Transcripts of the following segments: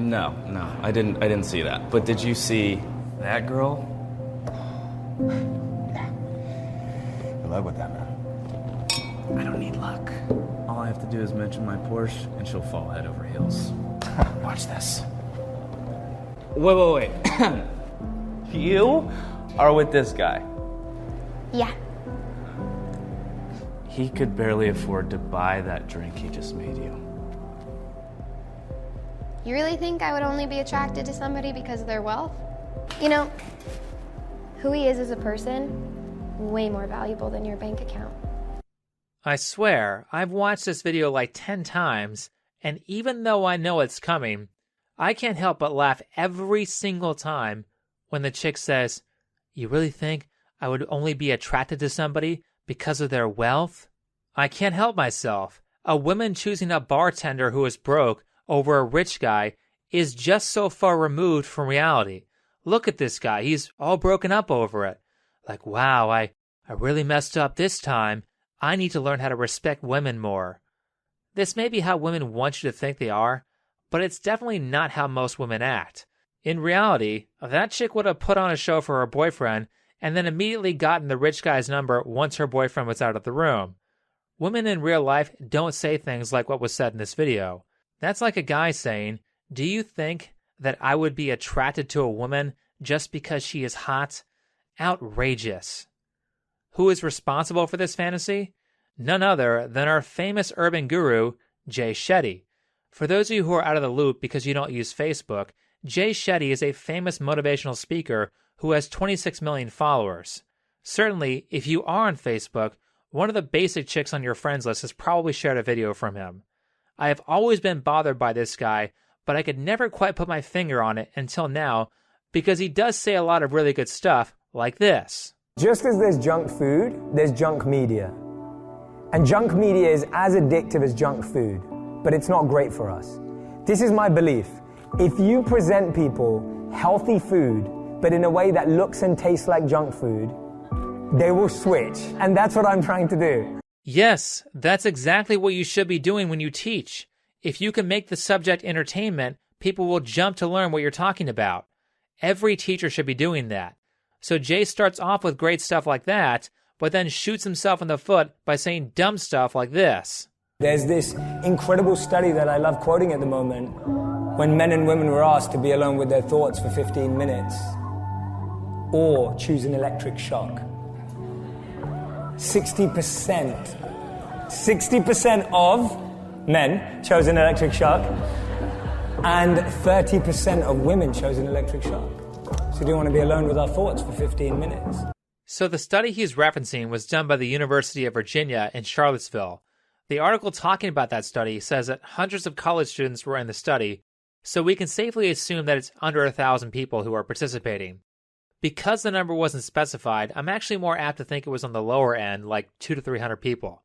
No, no, I didn't. I didn't see that. But did you see that girl? Yeah. Good luck with that, man. I don't need luck. All I have to do is mention my Porsche, and she'll fall head over heels. Watch this. Wait, wait, wait. you are with this guy. Yeah. He could barely afford to buy that drink he just made you. You really think I would only be attracted to somebody because of their wealth? You know, who he is as a person, way more valuable than your bank account. I swear, I've watched this video like 10 times, and even though I know it's coming, I can't help but laugh every single time when the chick says, You really think I would only be attracted to somebody because of their wealth? I can't help myself. A woman choosing a bartender who is broke over a rich guy is just so far removed from reality. Look at this guy. He's all broken up over it. Like, wow, I, I really messed up this time. I need to learn how to respect women more. This may be how women want you to think they are, but it's definitely not how most women act. In reality, that chick would have put on a show for her boyfriend and then immediately gotten the rich guy's number once her boyfriend was out of the room. Women in real life don't say things like what was said in this video. That's like a guy saying, Do you think that I would be attracted to a woman just because she is hot? Outrageous. Who is responsible for this fantasy? None other than our famous urban guru, Jay Shetty. For those of you who are out of the loop because you don't use Facebook, Jay Shetty is a famous motivational speaker who has 26 million followers. Certainly, if you are on Facebook, one of the basic chicks on your friends list has probably shared a video from him. I have always been bothered by this guy, but I could never quite put my finger on it until now because he does say a lot of really good stuff like this. Just as there's junk food, there's junk media. And junk media is as addictive as junk food, but it's not great for us. This is my belief. If you present people healthy food, but in a way that looks and tastes like junk food, they will switch. And that's what I'm trying to do. Yes, that's exactly what you should be doing when you teach. If you can make the subject entertainment, people will jump to learn what you're talking about. Every teacher should be doing that. So Jay starts off with great stuff like that, but then shoots himself in the foot by saying dumb stuff like this. There's this incredible study that I love quoting at the moment when men and women were asked to be alone with their thoughts for 15 minutes or choose an electric shock. 60%, 60% of men chose an electric shock, and 30% of women chose an electric shock. So, do you want to be alone with our thoughts for 15 minutes? So, the study he's referencing was done by the University of Virginia in Charlottesville. The article talking about that study says that hundreds of college students were in the study, so we can safely assume that it's under a thousand people who are participating. Because the number wasn't specified, I'm actually more apt to think it was on the lower end, like 2 to 300 people.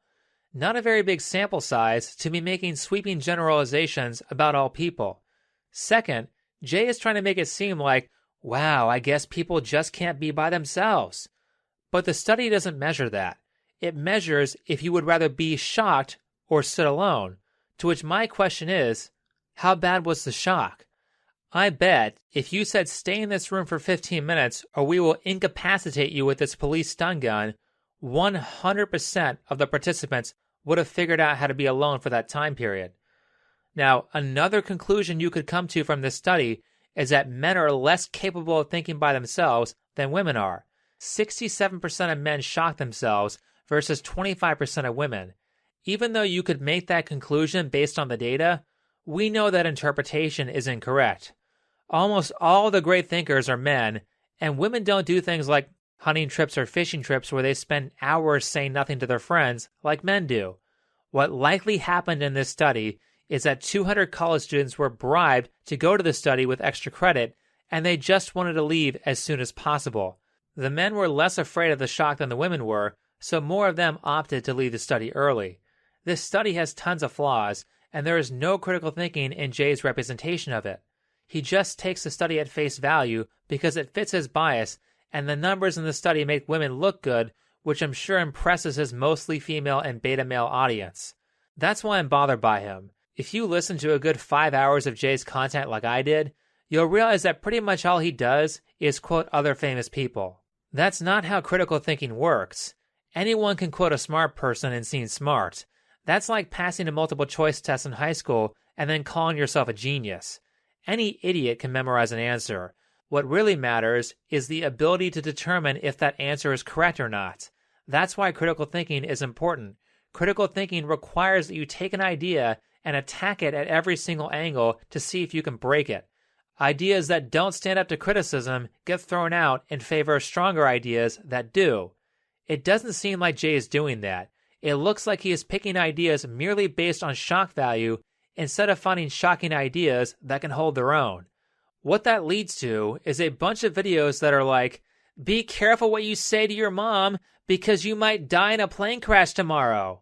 Not a very big sample size to be making sweeping generalizations about all people. Second, Jay is trying to make it seem like, wow, I guess people just can't be by themselves. But the study doesn't measure that. It measures if you would rather be shocked or sit alone. To which my question is, how bad was the shock? I bet if you said stay in this room for 15 minutes or we will incapacitate you with this police stun gun, 100% of the participants would have figured out how to be alone for that time period. Now, another conclusion you could come to from this study is that men are less capable of thinking by themselves than women are. 67% of men shock themselves versus 25% of women. Even though you could make that conclusion based on the data, we know that interpretation is incorrect. Almost all the great thinkers are men, and women don't do things like hunting trips or fishing trips where they spend hours saying nothing to their friends like men do. What likely happened in this study is that 200 college students were bribed to go to the study with extra credit, and they just wanted to leave as soon as possible. The men were less afraid of the shock than the women were, so more of them opted to leave the study early. This study has tons of flaws, and there is no critical thinking in Jay's representation of it. He just takes the study at face value because it fits his bias, and the numbers in the study make women look good, which I'm sure impresses his mostly female and beta male audience. That's why I'm bothered by him. If you listen to a good five hours of Jay's content like I did, you'll realize that pretty much all he does is quote other famous people. That's not how critical thinking works. Anyone can quote a smart person and seem smart. That's like passing a multiple choice test in high school and then calling yourself a genius. Any idiot can memorize an answer. What really matters is the ability to determine if that answer is correct or not. That's why critical thinking is important. Critical thinking requires that you take an idea and attack it at every single angle to see if you can break it. Ideas that don't stand up to criticism get thrown out in favor of stronger ideas that do. It doesn't seem like Jay is doing that. It looks like he is picking ideas merely based on shock value instead of finding shocking ideas that can hold their own. What that leads to is a bunch of videos that are like, be careful what you say to your mom because you might die in a plane crash tomorrow.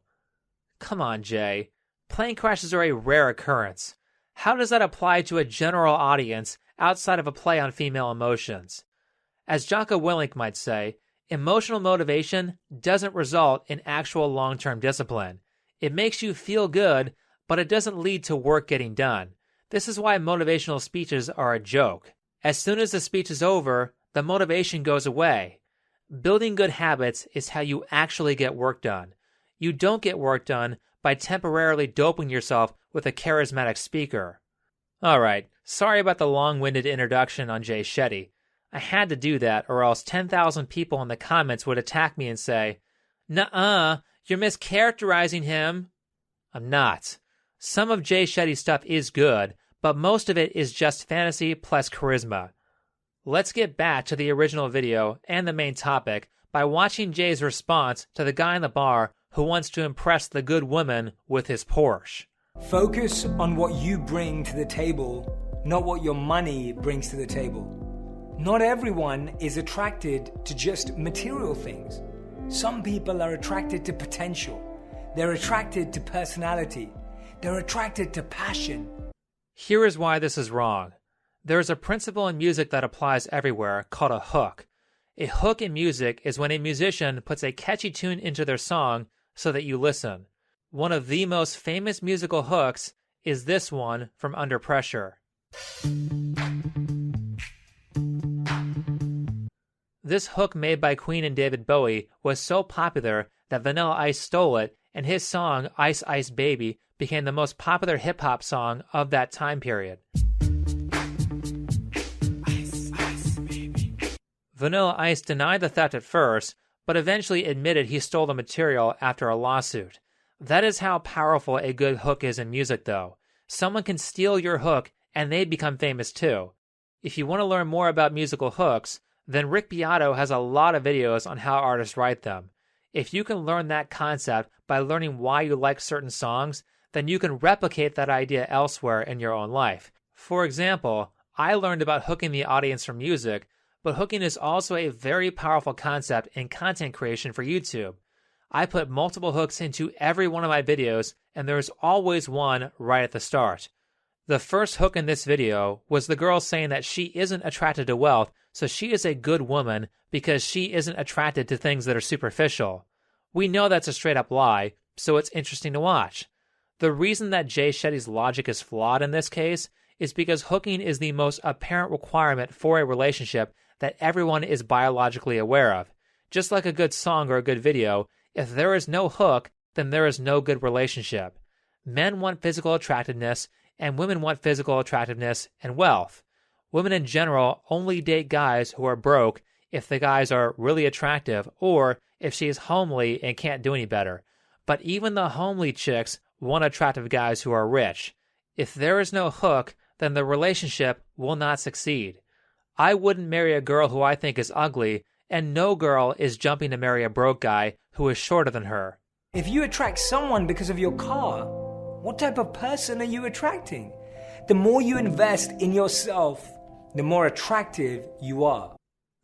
Come on, Jay. Plane crashes are a rare occurrence. How does that apply to a general audience outside of a play on female emotions? As Jocko Willink might say, emotional motivation doesn't result in actual long term discipline. It makes you feel good, but it doesn't lead to work getting done. This is why motivational speeches are a joke. As soon as the speech is over, the motivation goes away. Building good habits is how you actually get work done. You don't get work done by temporarily doping yourself with a charismatic speaker. Alright, sorry about the long winded introduction on Jay Shetty. I had to do that, or else 10,000 people in the comments would attack me and say, Nuh uh, you're mischaracterizing him. I'm not. Some of Jay Shetty's stuff is good, but most of it is just fantasy plus charisma. Let's get back to the original video and the main topic by watching Jay's response to the guy in the bar who wants to impress the good woman with his Porsche. Focus on what you bring to the table, not what your money brings to the table. Not everyone is attracted to just material things. Some people are attracted to potential. They're attracted to personality. They're attracted to passion. Here is why this is wrong. There is a principle in music that applies everywhere called a hook. A hook in music is when a musician puts a catchy tune into their song so that you listen. One of the most famous musical hooks is this one from Under Pressure. This hook made by Queen and David Bowie was so popular that Vanilla Ice stole it, and his song Ice Ice Baby became the most popular hip hop song of that time period. Vanilla Ice denied the theft at first, but eventually admitted he stole the material after a lawsuit. That is how powerful a good hook is in music, though. Someone can steal your hook and they become famous too. If you want to learn more about musical hooks, then Rick Beato has a lot of videos on how artists write them. If you can learn that concept by learning why you like certain songs, then you can replicate that idea elsewhere in your own life. For example, I learned about hooking the audience for music, but hooking is also a very powerful concept in content creation for YouTube. I put multiple hooks into every one of my videos, and there's always one right at the start. The first hook in this video was the girl saying that she isn't attracted to wealth, so she is a good woman because she isn't attracted to things that are superficial. We know that's a straight up lie, so it's interesting to watch. The reason that Jay Shetty's logic is flawed in this case is because hooking is the most apparent requirement for a relationship that everyone is biologically aware of. Just like a good song or a good video, if there is no hook, then there is no good relationship. Men want physical attractiveness, and women want physical attractiveness and wealth. Women in general only date guys who are broke if the guys are really attractive or if she is homely and can't do any better. But even the homely chicks want attractive guys who are rich. If there is no hook, then the relationship will not succeed. I wouldn't marry a girl who I think is ugly, and no girl is jumping to marry a broke guy who is shorter than her. If you attract someone because of your car, what type of person are you attracting? The more you invest in yourself, the more attractive you are.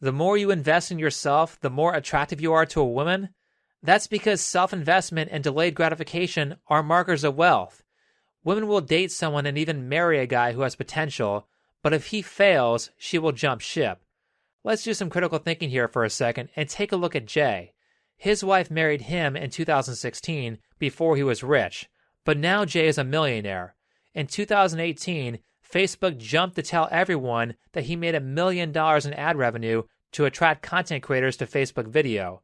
The more you invest in yourself, the more attractive you are to a woman? That's because self investment and delayed gratification are markers of wealth. Women will date someone and even marry a guy who has potential, but if he fails, she will jump ship. Let's do some critical thinking here for a second and take a look at Jay. His wife married him in 2016 before he was rich. But now Jay is a millionaire. In 2018, Facebook jumped to tell everyone that he made a million dollars in ad revenue to attract content creators to Facebook video.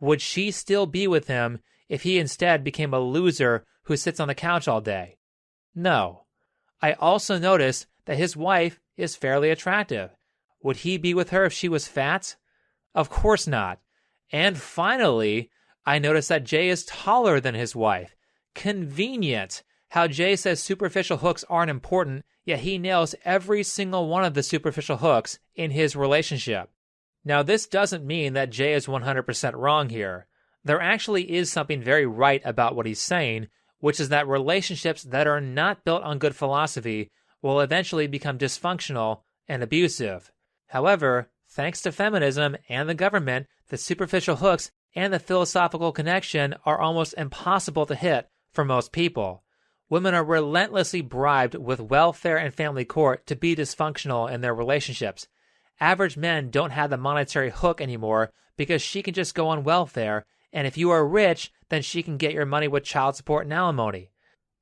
Would she still be with him if he instead became a loser who sits on the couch all day? No. I also noticed that his wife is fairly attractive. Would he be with her if she was fat? Of course not. And finally, I noticed that Jay is taller than his wife. Convenient. How Jay says superficial hooks aren't important, yet he nails every single one of the superficial hooks in his relationship. Now, this doesn't mean that Jay is 100% wrong here. There actually is something very right about what he's saying, which is that relationships that are not built on good philosophy will eventually become dysfunctional and abusive. However, thanks to feminism and the government, the superficial hooks and the philosophical connection are almost impossible to hit for most people. Women are relentlessly bribed with welfare and family court to be dysfunctional in their relationships. Average men don't have the monetary hook anymore because she can just go on welfare, and if you are rich, then she can get your money with child support and alimony.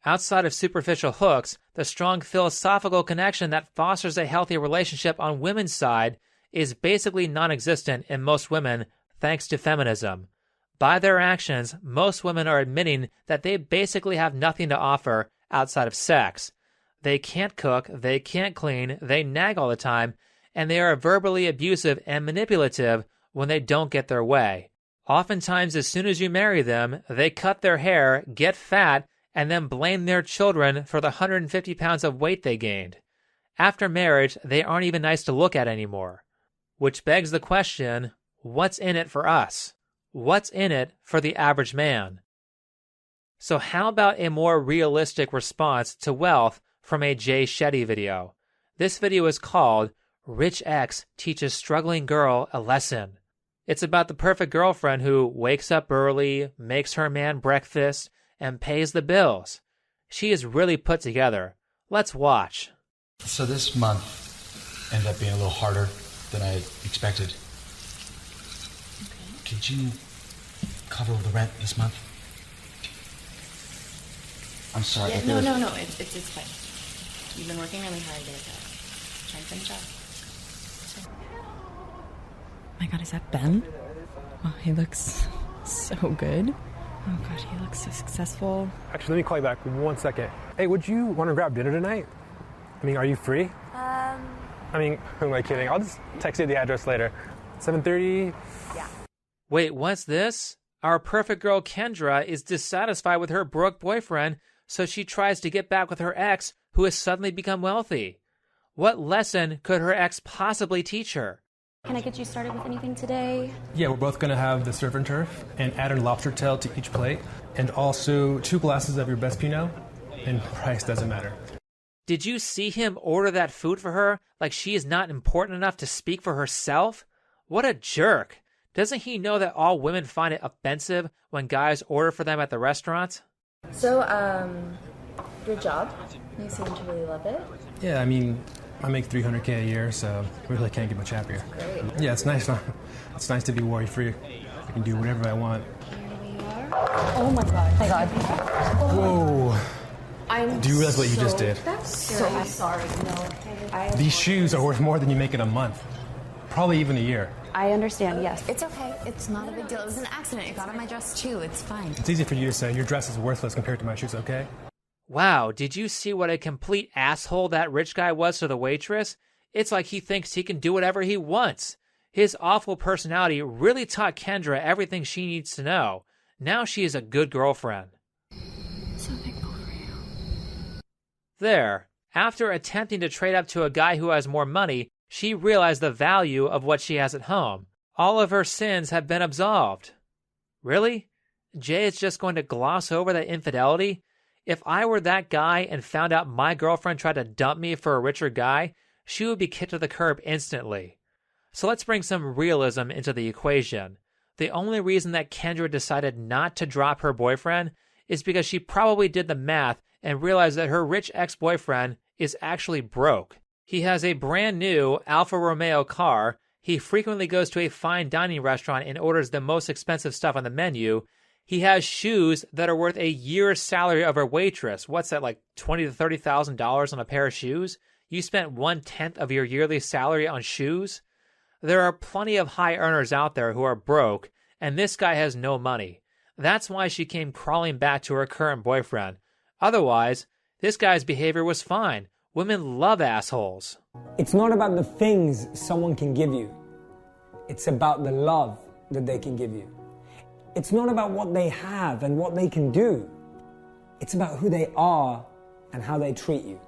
Outside of superficial hooks, the strong philosophical connection that fosters a healthy relationship on women's side is basically non existent in most women thanks to feminism. By their actions, most women are admitting that they basically have nothing to offer outside of sex. They can't cook, they can't clean, they nag all the time, and they are verbally abusive and manipulative when they don't get their way. Oftentimes, as soon as you marry them, they cut their hair, get fat, and then blame their children for the 150 pounds of weight they gained. After marriage, they aren't even nice to look at anymore. Which begs the question what's in it for us? What's in it for the average man? So, how about a more realistic response to wealth from a Jay Shetty video? This video is called Rich Ex Teaches Struggling Girl a Lesson. It's about the perfect girlfriend who wakes up early, makes her man breakfast, and pays the bills. She is really put together. Let's watch. So, this month ended up being a little harder than I expected. Could you cover the rent this month? I'm sorry. Yeah, if no, no, no, it's, it's, it's fine. You've been working really hard to try and finish up. My god, is that Ben? Oh, he looks so good. Oh god, he looks so successful. Actually, let me call you back one second. Hey, would you want to grab dinner tonight? I mean, are you free? Um, I mean, who am I kidding? I'll just text you the address later. 7:30. Yeah. Wait, what's this? Our perfect girl Kendra is dissatisfied with her broke boyfriend, so she tries to get back with her ex, who has suddenly become wealthy. What lesson could her ex possibly teach her? Can I get you started with anything today? Yeah, we're both gonna have the surf and turf and add a lobster tail to each plate, and also two glasses of your best Pinot. And price doesn't matter. Did you see him order that food for her like she is not important enough to speak for herself? What a jerk. Doesn't he know that all women find it offensive when guys order for them at the restaurant? So, um, your job? You seem to really love it. Yeah, I mean, I make 300k a year, so really can't get much happier. Great. Yeah, it's nice. It's nice to be worry free. I can do whatever I want. Oh my god. My god. Whoa! I'm Do you realize what you just did? That's so sorry. No. I, These shoes are worth more than you make in a month, probably even a year. I understand, yes. It's okay. It's not a big deal. It was an accident. It got on my dress too. It's fine. It's easy for you to say your dress is worthless compared to my shoes, okay? Wow, did you see what a complete asshole that rich guy was to the waitress? It's like he thinks he can do whatever he wants. His awful personality really taught Kendra everything she needs to know. Now she is a good girlfriend. So thankful for you. There, after attempting to trade up to a guy who has more money, she realized the value of what she has at home. All of her sins have been absolved. Really? Jay is just going to gloss over that infidelity? If I were that guy and found out my girlfriend tried to dump me for a richer guy, she would be kicked to the curb instantly. So let's bring some realism into the equation. The only reason that Kendra decided not to drop her boyfriend is because she probably did the math and realized that her rich ex boyfriend is actually broke. He has a brand new Alfa Romeo car. He frequently goes to a fine dining restaurant and orders the most expensive stuff on the menu. He has shoes that are worth a year's salary of a waitress. What's that, like twenty to thirty thousand dollars on a pair of shoes? You spent one tenth of your yearly salary on shoes? There are plenty of high earners out there who are broke, and this guy has no money. That's why she came crawling back to her current boyfriend. Otherwise, this guy's behavior was fine. Women love assholes. It's not about the things someone can give you, it's about the love that they can give you. It's not about what they have and what they can do. It's about who they are and how they treat you.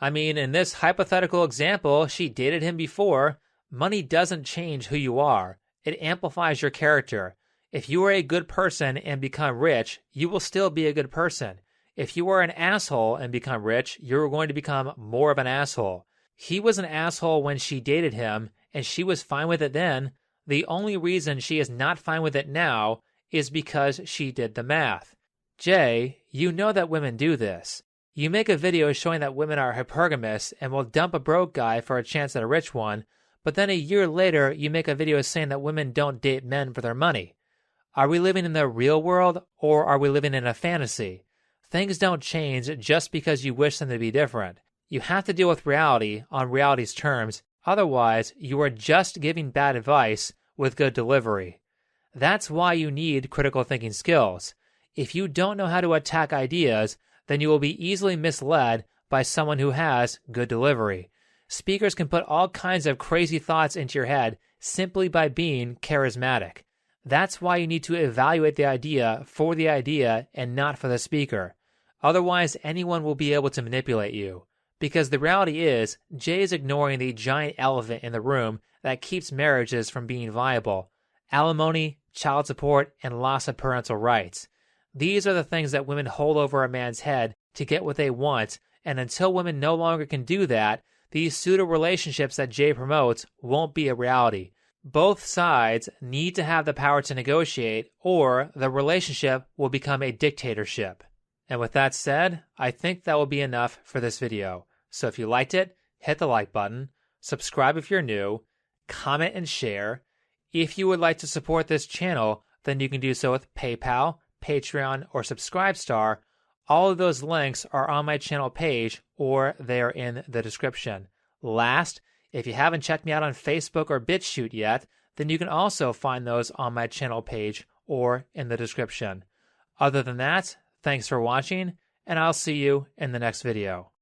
I mean, in this hypothetical example, she dated him before. Money doesn't change who you are, it amplifies your character. If you are a good person and become rich, you will still be a good person. If you are an asshole and become rich, you're going to become more of an asshole. He was an asshole when she dated him, and she was fine with it then. The only reason she is not fine with it now is because she did the math. Jay, you know that women do this. You make a video showing that women are hypergamous and will dump a broke guy for a chance at a rich one, but then a year later you make a video saying that women don't date men for their money. Are we living in the real world or are we living in a fantasy? Things don't change just because you wish them to be different. You have to deal with reality on reality's terms, otherwise, you are just giving bad advice with good delivery. That's why you need critical thinking skills. If you don't know how to attack ideas, then you will be easily misled by someone who has good delivery. Speakers can put all kinds of crazy thoughts into your head simply by being charismatic. That's why you need to evaluate the idea for the idea and not for the speaker. Otherwise, anyone will be able to manipulate you. Because the reality is, Jay is ignoring the giant elephant in the room that keeps marriages from being viable alimony, child support, and loss of parental rights. These are the things that women hold over a man's head to get what they want, and until women no longer can do that, these pseudo relationships that Jay promotes won't be a reality. Both sides need to have the power to negotiate, or the relationship will become a dictatorship. And with that said, I think that will be enough for this video. So if you liked it, hit the like button, subscribe if you're new, comment and share. If you would like to support this channel, then you can do so with PayPal, Patreon, or Subscribestar. All of those links are on my channel page or they are in the description. Last, if you haven't checked me out on Facebook or BitChute yet, then you can also find those on my channel page or in the description. Other than that, thanks for watching, and I'll see you in the next video.